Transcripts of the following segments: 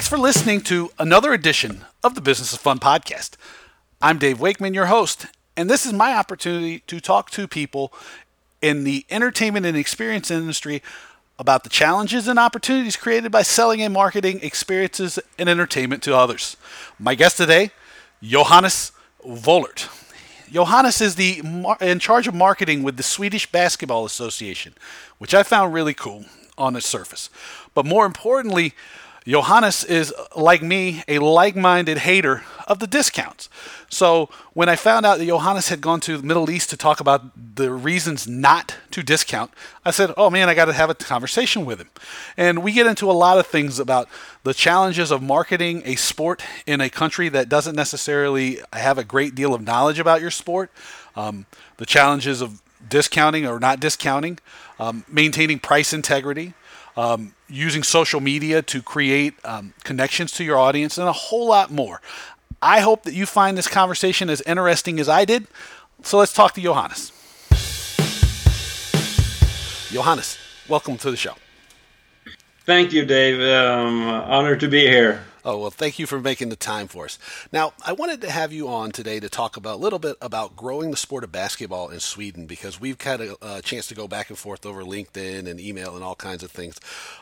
Thanks for listening to another edition of the Business of Fun podcast. I'm Dave Wakeman, your host, and this is my opportunity to talk to people in the entertainment and experience industry about the challenges and opportunities created by selling and marketing experiences and entertainment to others. My guest today, Johannes Wohlert. Johannes is the in charge of marketing with the Swedish Basketball Association, which I found really cool on the surface. But more importantly, Johannes is, like me, a like minded hater of the discounts. So when I found out that Johannes had gone to the Middle East to talk about the reasons not to discount, I said, oh man, I got to have a conversation with him. And we get into a lot of things about the challenges of marketing a sport in a country that doesn't necessarily have a great deal of knowledge about your sport, um, the challenges of discounting or not discounting, um, maintaining price integrity um, using social media to create um, connections to your audience, and a whole lot more. I hope that you find this conversation as interesting as I did. So let's talk to Johannes. Johannes, welcome to the show. Thank you, Dave. Um, honored to be here. Oh, well, thank you for making the time for us. Now, I wanted to have you on today to talk about a little bit about growing the sport of basketball in Sweden because we've had a, a, chance to go back and forth over LinkedIn and email and all kinds of things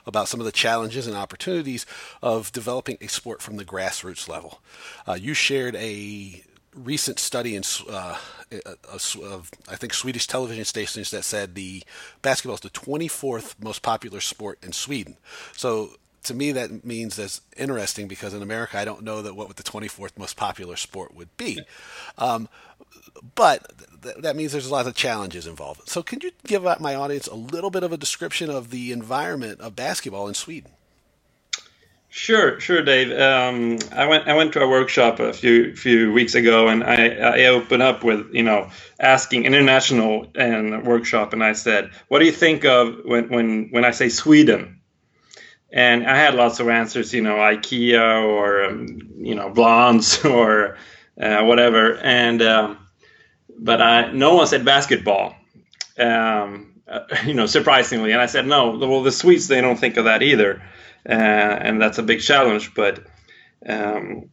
about some of the challenges and opportunities of developing a sport from the grassroots level. Uh, you shared a recent study in uh, of I think Swedish television stations that said the basketball is the 24th most popular sport in Sweden. So to me that means that's interesting because in America I don't know that what the 24th most popular sport would be. Um, but th- that means there's a lot of challenges involved. So can you give my audience a little bit of a description of the environment of basketball in Sweden? Sure, sure, Dave. Um, I went I went to a workshop a few few weeks ago, and I, I opened up with you know asking international and workshop, and I said, "What do you think of when when when I say Sweden?" And I had lots of answers, you know, IKEA or um, you know blondes or uh, whatever, and um, but I, no one said basketball, um, uh, you know, surprisingly, and I said no. Well, the Swedes they don't think of that either, uh, and that's a big challenge. But um,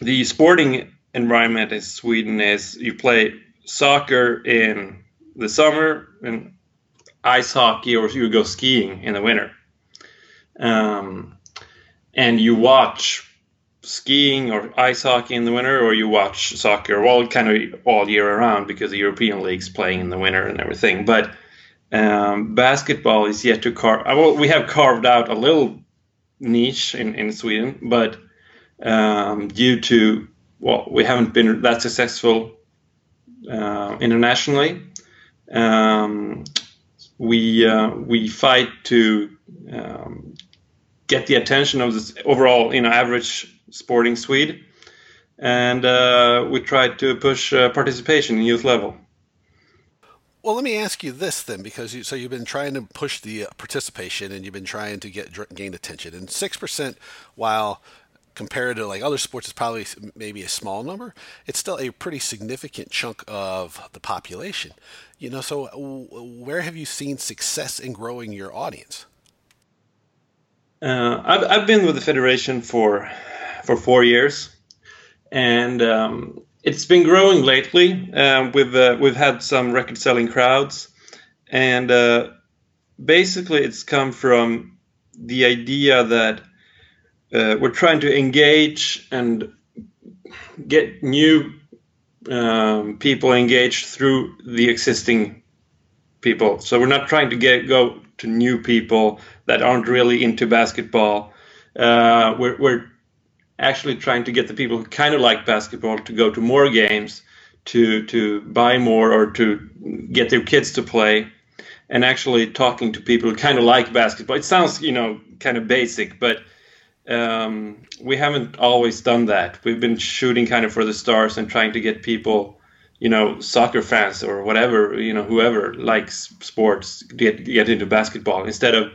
the sporting environment in Sweden is you play soccer in the summer and ice hockey, or you go skiing in the winter um, and you watch skiing or ice hockey in the winter, or you watch soccer, well, kind of all year around because the European league's playing in the winter and everything. But um, basketball is yet to carve. Uh, well, we have carved out a little niche in, in Sweden, but um, due to well, we haven't been that successful uh, internationally. Um, we uh, we fight to um, get the attention of this overall, you know, average sporting Swede, and uh, we tried to push uh, participation in youth level. Well, let me ask you this then, because you, so you've been trying to push the uh, participation and you've been trying to get gain attention, and six percent, while compared to like other sports is probably maybe a small number it's still a pretty significant chunk of the population. You know so where have you seen success in growing your audience uh, I've, I've been with the federation for for four years, and um, it's been growing lately. Uh, we've uh, we've had some record-selling crowds, and uh, basically it's come from the idea that uh, we're trying to engage and get new um, people engaged through the existing people. So we're not trying to get go to new people that aren't really into basketball. Uh, we're, we're actually trying to get the people who kind of like basketball to go to more games, to to buy more, or to get their kids to play, and actually talking to people who kind of like basketball. It sounds you know kind of basic, but um, we haven't always done that. We've been shooting kind of for the stars and trying to get people you know soccer fans or whatever you know whoever likes sports get get into basketball instead of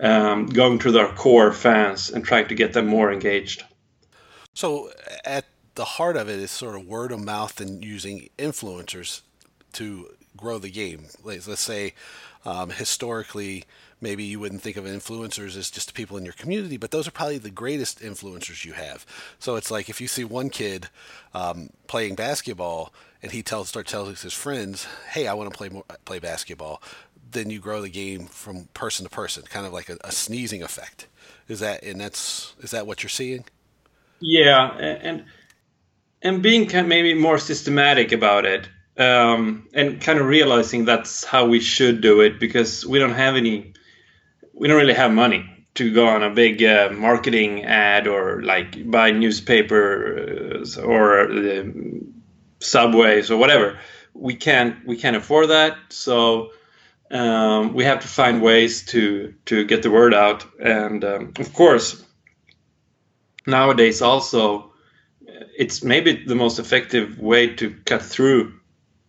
um, going to their core fans and trying to get them more engaged. So at the heart of it is sort of word of mouth and using influencers to grow the game. Let's say um, historically, maybe you wouldn't think of influencers as just people in your community, but those are probably the greatest influencers you have. So it's like if you see one kid um, playing basketball and he tells start telling his friends, "Hey, I want to play more, play basketball," then you grow the game from person to person, kind of like a, a sneezing effect. Is that and that's is that what you're seeing? Yeah, and and being kind of maybe more systematic about it um, and kind of realizing that's how we should do it because we don't have any, we don't really have money to go on a big uh, marketing ad or like buy newspapers or the subways or whatever. We can't we can't afford that, so um, we have to find ways to to get the word out. And um, of course, nowadays also it's maybe the most effective way to cut through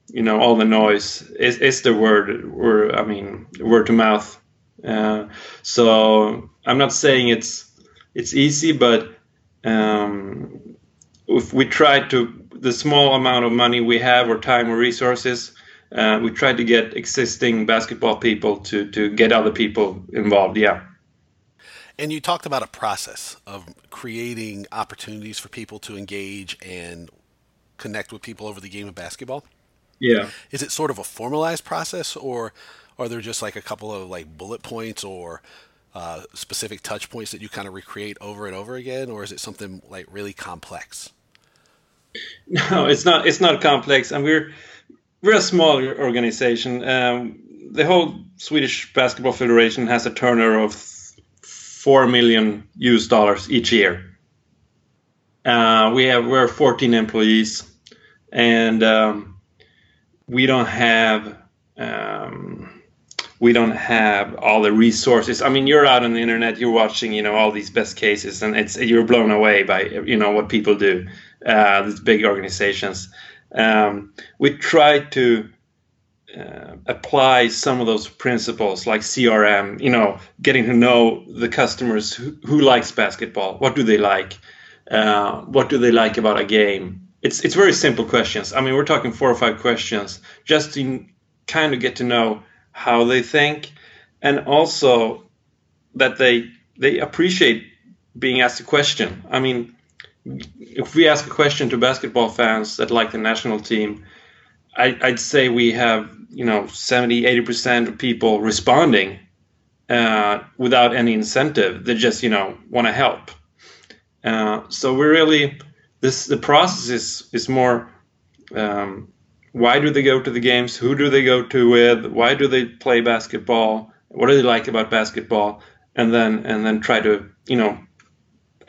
you know all the noise is, is the word or i mean word to mouth uh, so i'm not saying it's it's easy but um, if we try to the small amount of money we have or time or resources uh, we try to get existing basketball people to to get other people involved yeah and you talked about a process of creating opportunities for people to engage and connect with people over the game of basketball yeah. Is it sort of a formalized process, or are there just like a couple of like bullet points or uh, specific touch points that you kind of recreate over and over again, or is it something like really complex? No, it's not. It's not complex, and we're we're a small organization. Um, the whole Swedish Basketball Federation has a turnover of four million US dollars each year. Uh, we have we're 14 employees, and um, we don't have um, we don't have all the resources. I mean, you're out on the internet, you're watching, you know, all these best cases, and it's you're blown away by you know what people do. Uh, these big organizations. Um, we try to uh, apply some of those principles, like CRM. You know, getting to know the customers who, who likes basketball. What do they like? Uh, what do they like about a game? it's it's very simple questions. I mean, we're talking four or five questions just to kind of get to know how they think, and also that they they appreciate being asked a question. I mean, if we ask a question to basketball fans that like the national team, I, would say we have you know 70 80 percent of people responding uh, without any incentive. They just you know want to help. Uh, so we really this the process is is more um, why do they go to the games? Who do they go to with? Why do they play basketball? What do they like about basketball? And then and then try to you know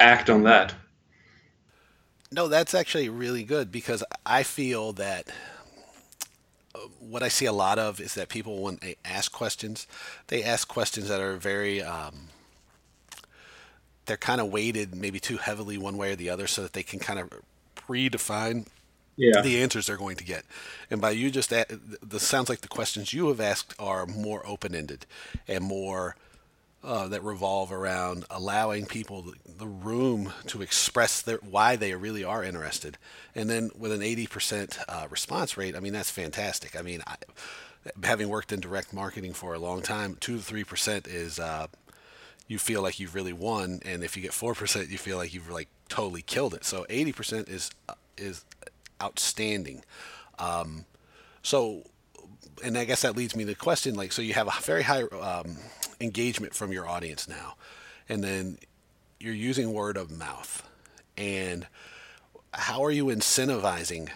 act on that no that's actually really good because i feel that uh, what i see a lot of is that people when they ask questions they ask questions that are very um, they're kind of weighted maybe too heavily one way or the other so that they can kind of predefine yeah. the answers they're going to get. And by you just, the sounds like the questions you have asked are more open ended and more uh, that revolve around allowing people the, room to express their, why they really are interested. And then with an 80% uh, response rate, I mean, that's fantastic. I mean, I, having worked in direct marketing for a long time, 2 to 3% is. Uh, you feel like you've really won, and if you get four percent, you feel like you've like totally killed it. So eighty percent is is outstanding. Um, so, and I guess that leads me to the question: like, so you have a very high um, engagement from your audience now, and then you're using word of mouth, and how are you incentivizing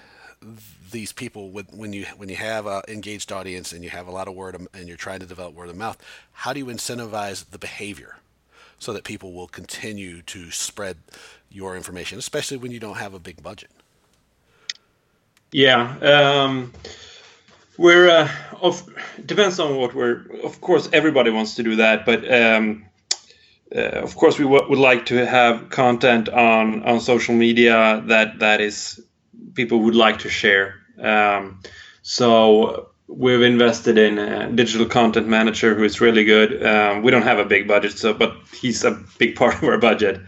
these people with, when you when you have an engaged audience and you have a lot of word of, and you're trying to develop word of mouth how do you incentivize the behavior so that people will continue to spread your information especially when you don't have a big budget? Yeah um, we're uh, of depends on what we're of course everybody wants to do that but um, uh, of course we w- would like to have content on on social media that that is people would like to share. Um, so we've invested in a digital content manager who is really good. Um, we don't have a big budget, so but he's a big part of our budget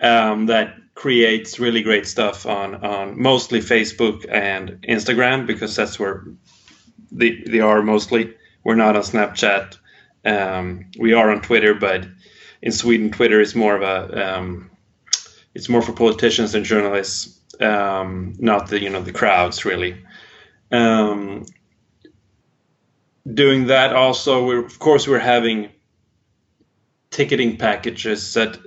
um, that creates really great stuff on on mostly Facebook and Instagram because that's where they they are mostly. We're not on Snapchat. Um, we are on Twitter, but in Sweden, Twitter is more of a um, it's more for politicians and journalists, um, not the you know the crowds really. Um, doing that also, of course, we're having ticketing packages that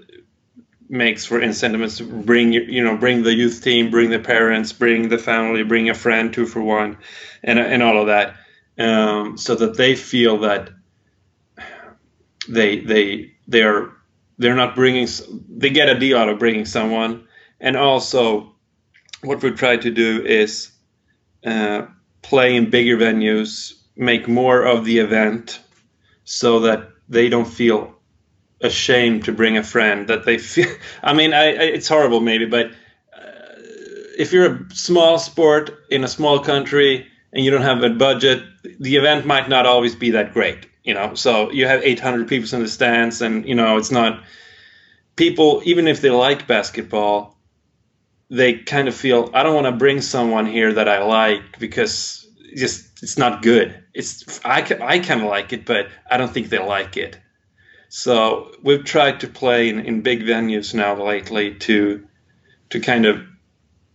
makes for incentives to bring you know bring the youth team, bring the parents, bring the family, bring a friend, two for one, and and all of that, um, so that they feel that they they they are they're not bringing they get a deal out of bringing someone, and also what we try to do is uh, play in bigger venues, make more of the event, so that they don't feel ashamed to bring a friend that they feel i mean I, I, it's horrible maybe but uh, if you're a small sport in a small country and you don't have a budget the event might not always be that great you know? So you have 800 people in the stands and you know it's not people even if they like basketball they kind of feel i don't want to bring someone here that i like because just it's not good. It's i, I kind of like it but i don't think they like it so we've tried to play in, in big venues now lately to to kind of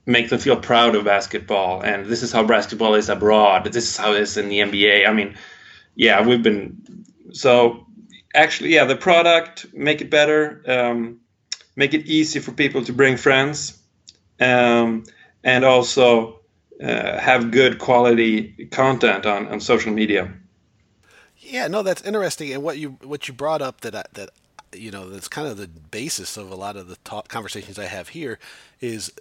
make them feel proud of basketball. And this is how basketball is abroad. This is how it is in the NBA. I mean, yeah, we've been so actually, yeah, the product make it better, um, make it easy for people to bring friends, um, and also uh, have good quality content on, on social media. Yeah, no, that's interesting. And what you what you brought up that I, that you know that's kind of the basis of a lot of the talk conversations I have here is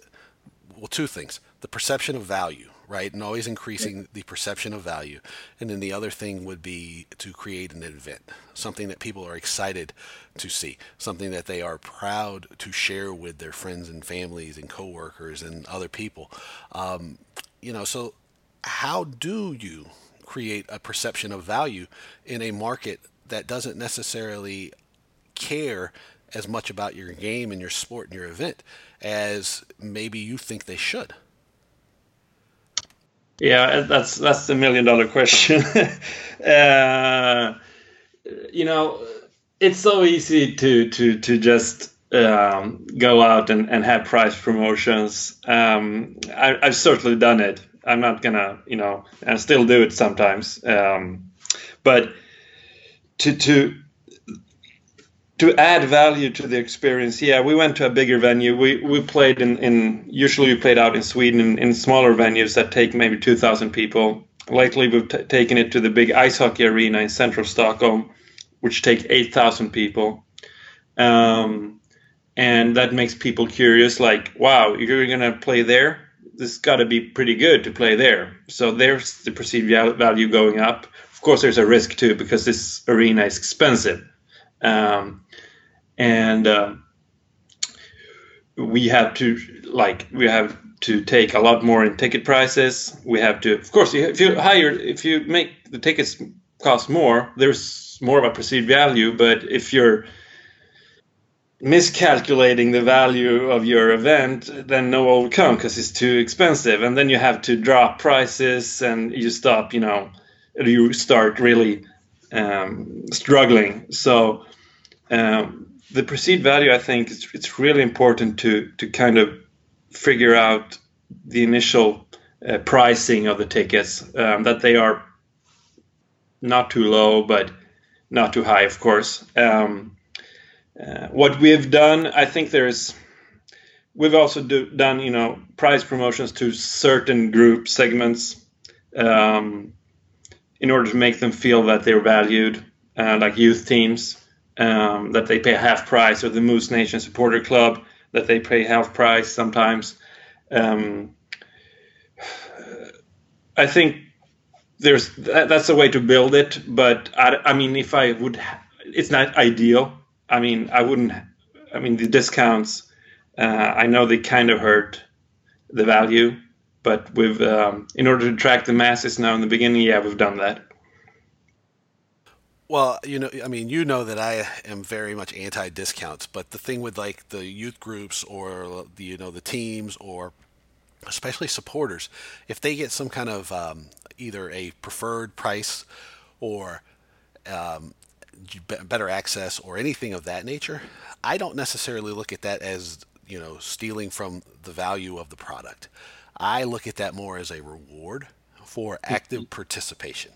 well, two things: the perception of value, right, and always increasing the perception of value, and then the other thing would be to create an event, something that people are excited to see, something that they are proud to share with their friends and families and coworkers and other people. Um, you know, so how do you create a perception of value in a market that doesn't necessarily care as much about your game and your sport and your event as maybe you think they should. Yeah, that's that's the million dollar question. uh, you know, it's so easy to to to just um, go out and, and have price promotions. Um, I, have certainly done it. I'm not gonna, you know, and still do it sometimes. Um, but to to to add value to the experience, yeah, we went to a bigger venue. We we played in, in usually we played out in Sweden in, in smaller venues that take maybe two thousand people. Lately, we've t- taken it to the big ice hockey arena in central Stockholm, which take eight thousand people. Um, and that makes people curious. Like, wow, you're gonna play there? This got to be pretty good to play there. So there's the perceived value going up. Of course, there's a risk too because this arena is expensive, um, and uh, we have to like we have to take a lot more in ticket prices. We have to, of course, if you hire, if you make the tickets cost more, there's more of a perceived value. But if you're miscalculating the value of your event, then no one will come because it's too expensive, and then you have to drop prices, and you stop, you know, you start really um, struggling. So um, the perceived value, I think, it's, it's really important to to kind of figure out the initial uh, pricing of the tickets um, that they are not too low, but not too high, of course. Um, uh, what we've done, I think there's we've also do, done you know price promotions to certain group segments um, in order to make them feel that they're valued, uh, like youth teams um, that they pay half price, or the Moose Nation Supporter Club that they pay half price sometimes. Um, I think there's that, that's a way to build it, but I, I mean, if I would, it's not ideal I mean, I wouldn't. I mean, the discounts. Uh, I know they kind of hurt the value, but we've um, in order to attract the masses now in the beginning, yeah, we've done that. Well, you know, I mean, you know that I am very much anti discounts, but the thing with like the youth groups or the you know the teams or especially supporters, if they get some kind of um, either a preferred price or um, better access or anything of that nature, I don't necessarily look at that as you know stealing from the value of the product. I look at that more as a reward for active participation.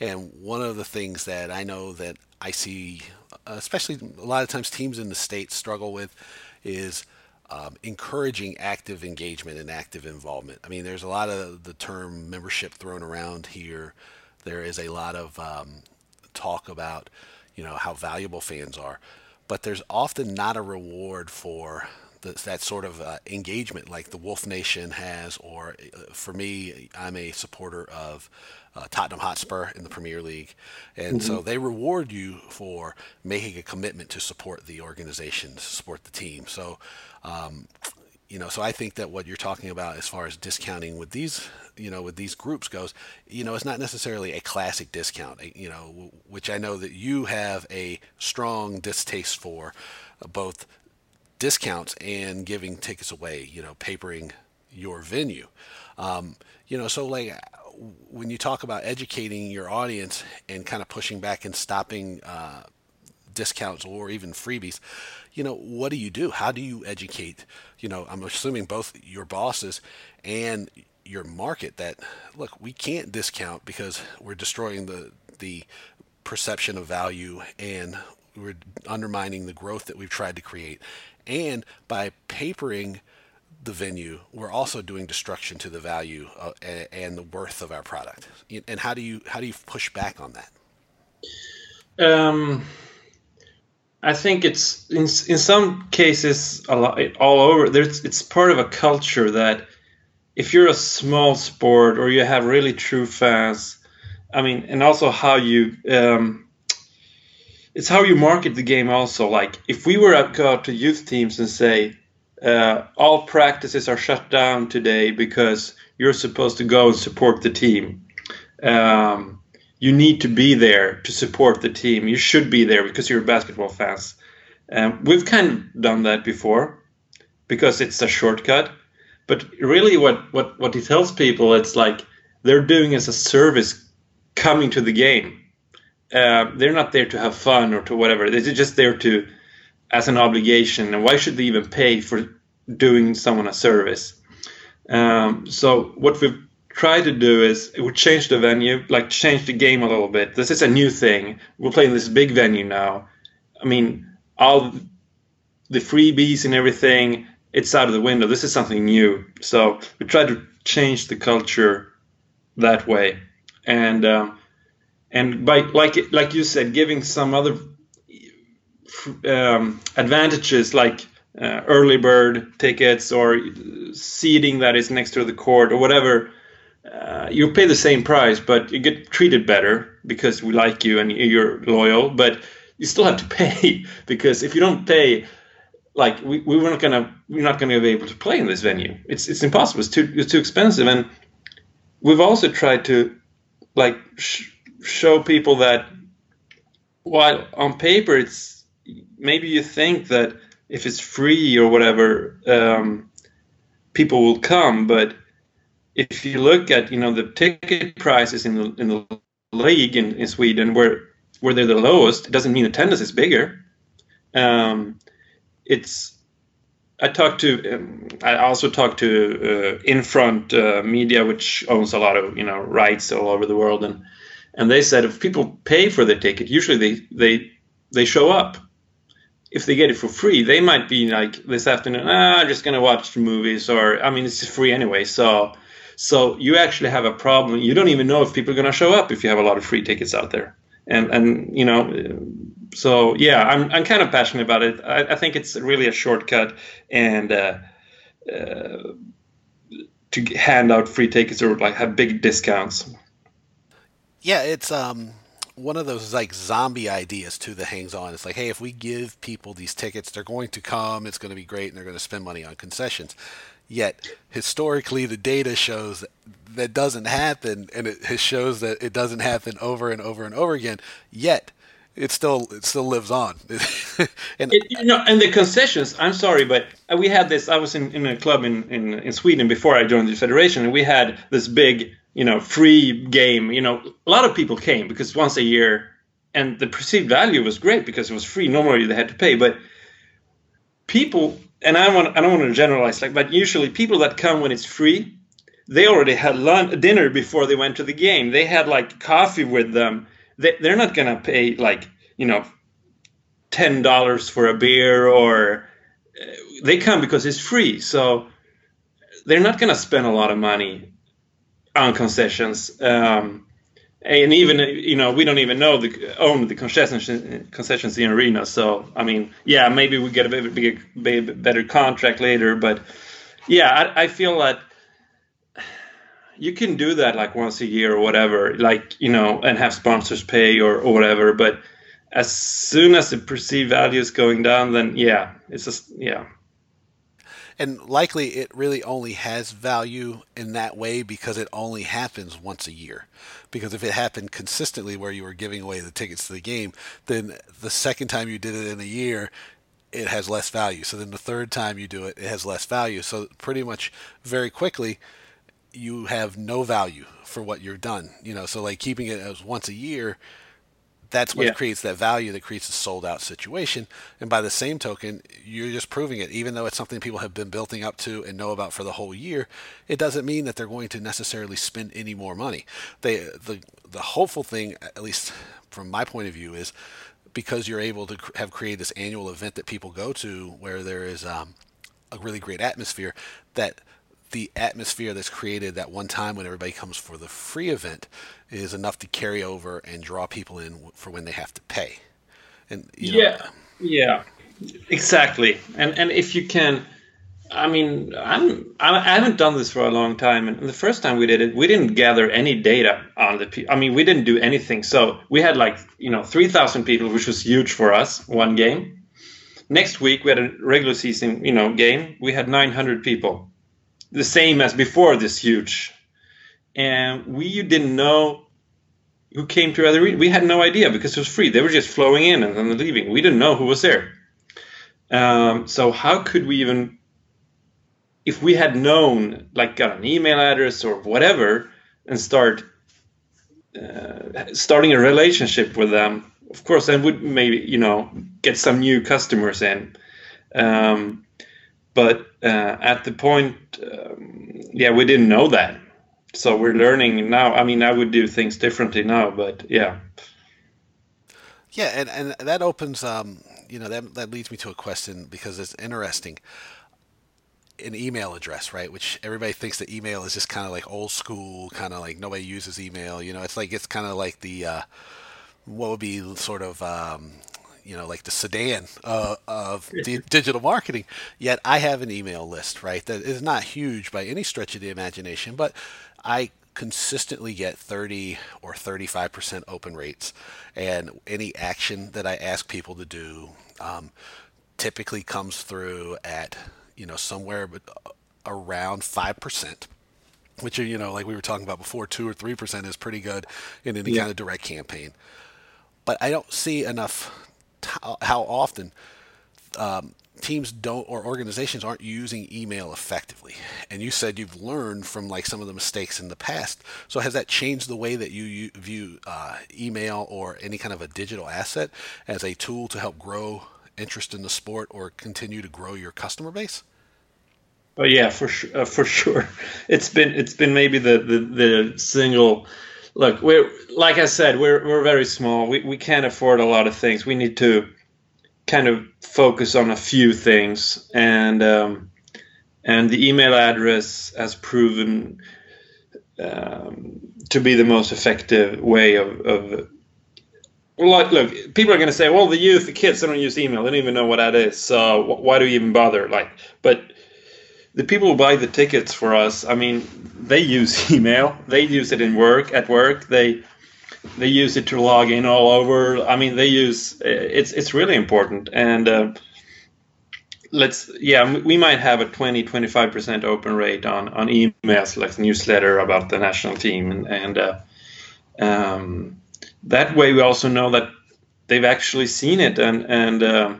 And one of the things that I know that I see, especially a lot of times teams in the states struggle with, is um, encouraging active engagement and active involvement. I mean, there's a lot of the term membership thrown around here. There is a lot of um, talk about, you know, how valuable fans are, but there's often not a reward for the, that sort of uh, engagement like the Wolf Nation has, or uh, for me, I'm a supporter of uh, Tottenham Hotspur in the Premier League, and mm-hmm. so they reward you for making a commitment to support the organization, to support the team. So, um, you know, so I think that what you're talking about as far as discounting with these, you know, with these groups goes, you know, it's not necessarily a classic discount, you know, which I know that you have a strong distaste for, both discounts and giving tickets away, you know, papering your venue. Um, you know, so like when you talk about educating your audience and kind of pushing back and stopping uh, discounts or even freebies, you know, what do you do? How do you educate? You know, I'm assuming both your bosses and your market that look, we can't discount because we're destroying the the perception of value and we're undermining the growth that we've tried to create. And by papering the venue, we're also doing destruction to the value uh, and the worth of our product. And how do you how do you push back on that? Um, I think it's in in some cases lot all over. There's it's part of a culture that if you're a small sport or you have really true fans, I mean, and also how you um, it's how you market the game also. Like if we were to go out to youth teams and say uh, all practices are shut down today because you're supposed to go and support the team. Um, you need to be there to support the team. You should be there because you're basketball fans. Um, we've kind of done that before because it's a shortcut. But really, what, what, what he tells people, it's like they're doing as a service coming to the game. Uh, they're not there to have fun or to whatever. They're just there to as an obligation, and why should they even pay for doing someone a service? Um, so what we've tried to do is we change the venue, like change the game a little bit. This is a new thing. We're playing this big venue now. I mean, all the freebies and everything, it's out of the window. This is something new. So we try to change the culture that way, and um, and by like like you said, giving some other um, advantages like uh, early bird tickets or seating that is next to the court or whatever, uh, you pay the same price, but you get treated better because we like you and you're loyal. But you still have to pay because if you don't pay, like we, we were not gonna we're not gonna be able to play in this venue. It's it's impossible. It's too it's too expensive. And we've also tried to like sh- show people that while on paper it's maybe you think that if it's free or whatever, um, people will come. But if you look at you know the ticket prices in the in the league in, in Sweden, where where they're the lowest, it doesn't mean attendance is bigger. Um, it's I talked to um, I also talked to uh, Infront uh, Media, which owns a lot of you know rights all over the world, and and they said if people pay for the ticket, usually they they they show up if they get it for free, they might be like this afternoon, ah, I'm just gonna watch movies, or I mean, it's free anyway. So, so you actually have a problem. You don't even know if people are gonna show up if you have a lot of free tickets out there. And and you know, so yeah, I'm I'm kind of passionate about it. I, I think it's really a shortcut and uh, uh, to hand out free tickets or like have big discounts. Yeah, it's um one of those like zombie ideas too that hangs on. It's like, hey, if we give people these tickets, they're going to come. It's going to be great, and they're going to spend money on concessions. Yet historically, the data shows that, doesn't happen, and it shows that it doesn't happen over and over and over again. Yet it still it still lives on. and it, you know, and the concessions. I'm sorry, but we had this. I was in, in a club in, in in Sweden before I joined the federation, and we had this big you know free game you know a lot of people came because once a year and the perceived value was great because it was free normally they had to pay but people and i want i don't want to generalize like but usually people that come when it's free they already had lunch dinner before they went to the game. They had like coffee with them. They, they're not to pay like you know ten dollars for a beer or uh, they come because it's free. So they're not to spend a lot of money on concessions. Um, and even you know we don't even know the own the concessions concessions in arena. So I mean, yeah, maybe we get a bit, big, bit better contract later, but yeah, I, I feel that you can do that like once a year or whatever, like you know, and have sponsors pay or, or whatever. But as soon as the perceived value is going down, then yeah, it's just yeah, and likely it really only has value in that way because it only happens once a year. Because if it happened consistently where you were giving away the tickets to the game, then the second time you did it in a year, it has less value. So then the third time you do it, it has less value. So pretty much very quickly, you have no value for what you're done. You know, so like keeping it as once a year that's what yeah. creates that value that creates a sold out situation. And by the same token, you're just proving it. Even though it's something people have been building up to and know about for the whole year, it doesn't mean that they're going to necessarily spend any more money. They the the hopeful thing, at least from my point of view, is because you're able to have created this annual event that people go to where there is um, a really great atmosphere that the atmosphere that's created that one time when everybody comes for the free event is enough to carry over and draw people in for when they have to pay. And yeah, know, yeah, exactly. And and if you can, I mean, I'm I haven't done this for a long time, and the first time we did it, we didn't gather any data on the. I mean, we didn't do anything. So we had like you know three thousand people, which was huge for us, one game. Next week we had a regular season, you know, game. We had 900 people, the same as before this huge and we didn't know who came to other. We had no idea because it was free. They were just flowing in and then leaving. We didn't know who was there. Um, so how could we even, if we had known, like got an email address or whatever, and start uh, starting a relationship with them? Of course, then would maybe you know get some new customers in. Um, but uh, at the point, um, yeah, we didn't know that so we're learning now. I mean, I would do things differently now, but yeah. Yeah, and, and that opens, um, you know, that, that leads me to a question because it's interesting. An email address, right? Which everybody thinks that email is just kind of like old school, kind of like nobody uses email. You know, it's like it's kind of like the uh, what would be sort of um, you know like the sedan uh, of di- digital marketing. Yet I have an email list, right? That is not huge by any stretch of the imagination, but I consistently get 30 or 35% open rates. And any action that I ask people to do um, typically comes through at, you know, somewhere uh, around 5%. Which are, you know, like we were talking about before, two or three percent is pretty good in any yeah. kind of direct campaign. But I don't see enough how often um, teams don't or organizations aren't using email effectively. And you said you've learned from like some of the mistakes in the past. So has that changed the way that you, view uh, email or any kind of a digital asset as a tool to help grow interest in the sport or continue to grow your customer base? Oh yeah for sure uh, for sure. It's been it's been maybe the the, the single look we're like i said we're, we're very small we, we can't afford a lot of things we need to kind of focus on a few things, and um, and the email address has proven um, to be the most effective way of, of look, look, people are going to say, well, the youth, the kids, they don't use email. They don't even know what that is. So why do you even bother? Like, but the people who buy the tickets for us, I mean, they use email. They use it in work, at work. They they use it to log in all over. I mean, they use it's it's really important. And uh, let's yeah, we might have a 20 25 percent open rate on on emails like newsletter about the national team, and, and uh, um, that way we also know that they've actually seen it and and uh,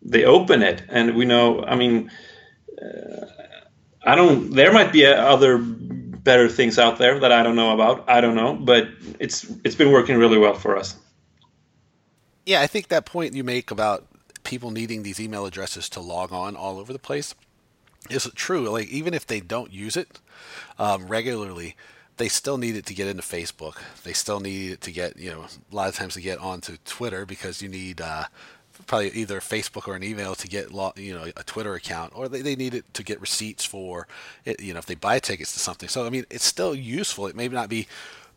they open it, and we know. I mean. Uh, I don't. There might be other better things out there that I don't know about. I don't know, but it's it's been working really well for us. Yeah, I think that point you make about people needing these email addresses to log on all over the place is true. Like even if they don't use it um, regularly, they still need it to get into Facebook. They still need it to get you know a lot of times to get onto Twitter because you need uh, probably either Facebook or an email to get you know a Twitter account, or they, they need it to get receipts for it. You know if they buy tickets to something. So I mean it's still useful. It may not be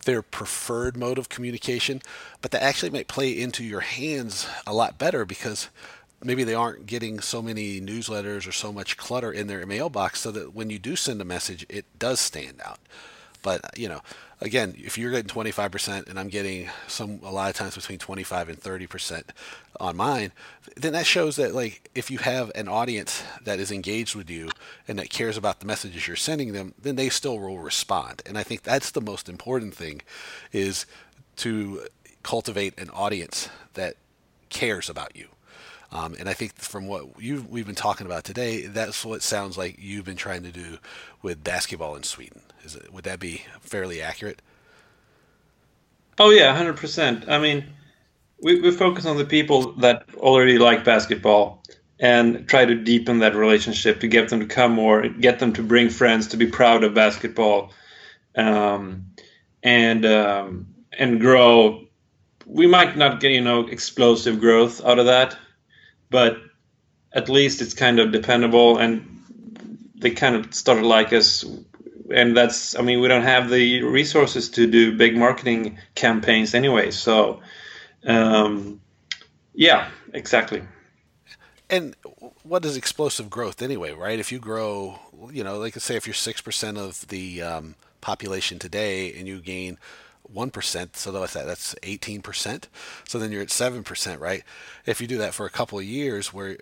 their preferred mode of communication, but that actually might play into your hands a lot better because maybe they aren't getting so many newsletters or so much clutter in their mailbox so that when you do send a message, it does stand out. But, you know, again, if you're getting 25% and I'm getting some a lot of times between 25 and 30% on mine, then that shows that like if you have an audience that is engaged with you and that cares about the messages you're sending them, then they still will respond. And I think that's the most important thing is to cultivate an audience that cares about you. Um, and I think from what you we've been talking about today, that's what sounds like you've been trying to do with basketball in Sweden. Is it, would that be fairly accurate? Oh yeah, hundred percent. I mean, we, we focus on the people that already like basketball and try to deepen that relationship to get them to come more, get them to bring friends, to be proud of basketball, um, and um, and grow. We might not get you know explosive growth out of that, but at least it's kind of dependable and they kind of started like us. And that's i mean we don't have the resources to do big marketing campaigns anyway so um, yeah exactly. And what is explosive growth anyway right? If you grow you know like say if you're 6% of the um, population today and you gain 1%, so that's that's 18%. So then you're at 7%, right? If you do that for a couple of years where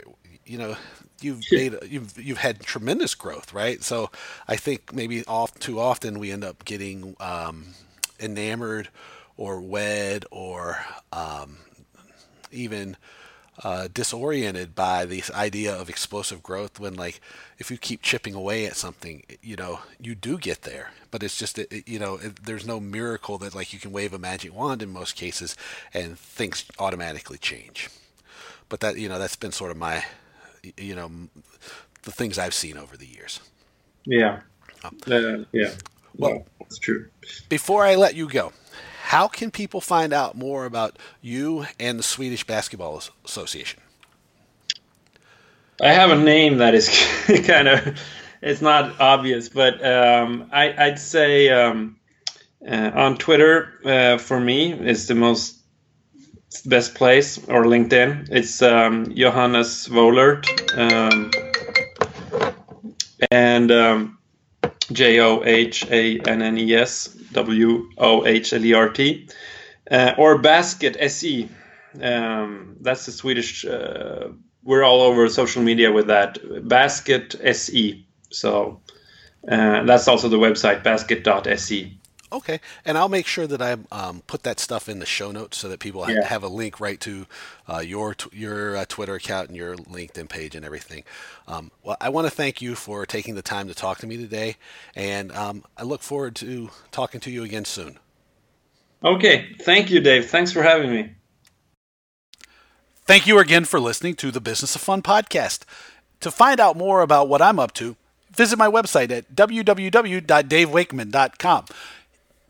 you know you've made you've you've had tremendous growth, right? So I think maybe off too often we end up getting um, enamored or wed or um, even uh, disoriented by this idea of explosive growth when like if you keep chipping away at something you know you do get there. But it's just it, you know it, there's no miracle that like you can wave a magic wand in most cases and things automatically change. But that you know that's been sort of my you know the things i've seen over the years. Yeah. Uh, yeah well that's true before i let you go how can people find out more about you and the Swedish Basketball Association? I have a name that is kind of it's not obvious, but um, I, would say um, uh, on Twitter uh, for me is the most best place or LinkedIn. It's um, Johannes Wohlert um, and um, J O H A N N E S W O H L E R T, uh, or Basket SE. Um, that's the Swedish. Uh, we're all over social media with that Basket SE. So uh, that's also the website basket.se. Okay, and I'll make sure that I um, put that stuff in the show notes so that people yeah. have a link right to uh, your your uh, Twitter account and your LinkedIn page and everything. Um, well, I want to thank you for taking the time to talk to me today, and um, I look forward to talking to you again soon. Okay, thank you, Dave. Thanks for having me. Thank you again for listening to the Business of Fun podcast. To find out more about what I'm up to, visit my website at www.davewakeman.com.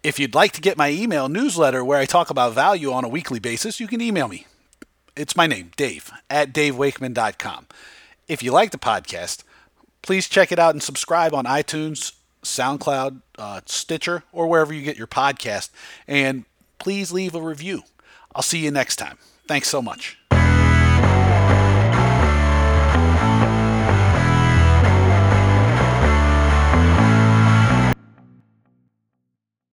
If you'd like to get my email newsletter where I talk about value on a weekly basis, you can email me. It's my name, Dave, at davewakeman.com. If you like the podcast, please check it out and subscribe on iTunes, SoundCloud, uh, Stitcher, or wherever you get your podcast. And please leave a review. I'll see you next time. Thanks so much.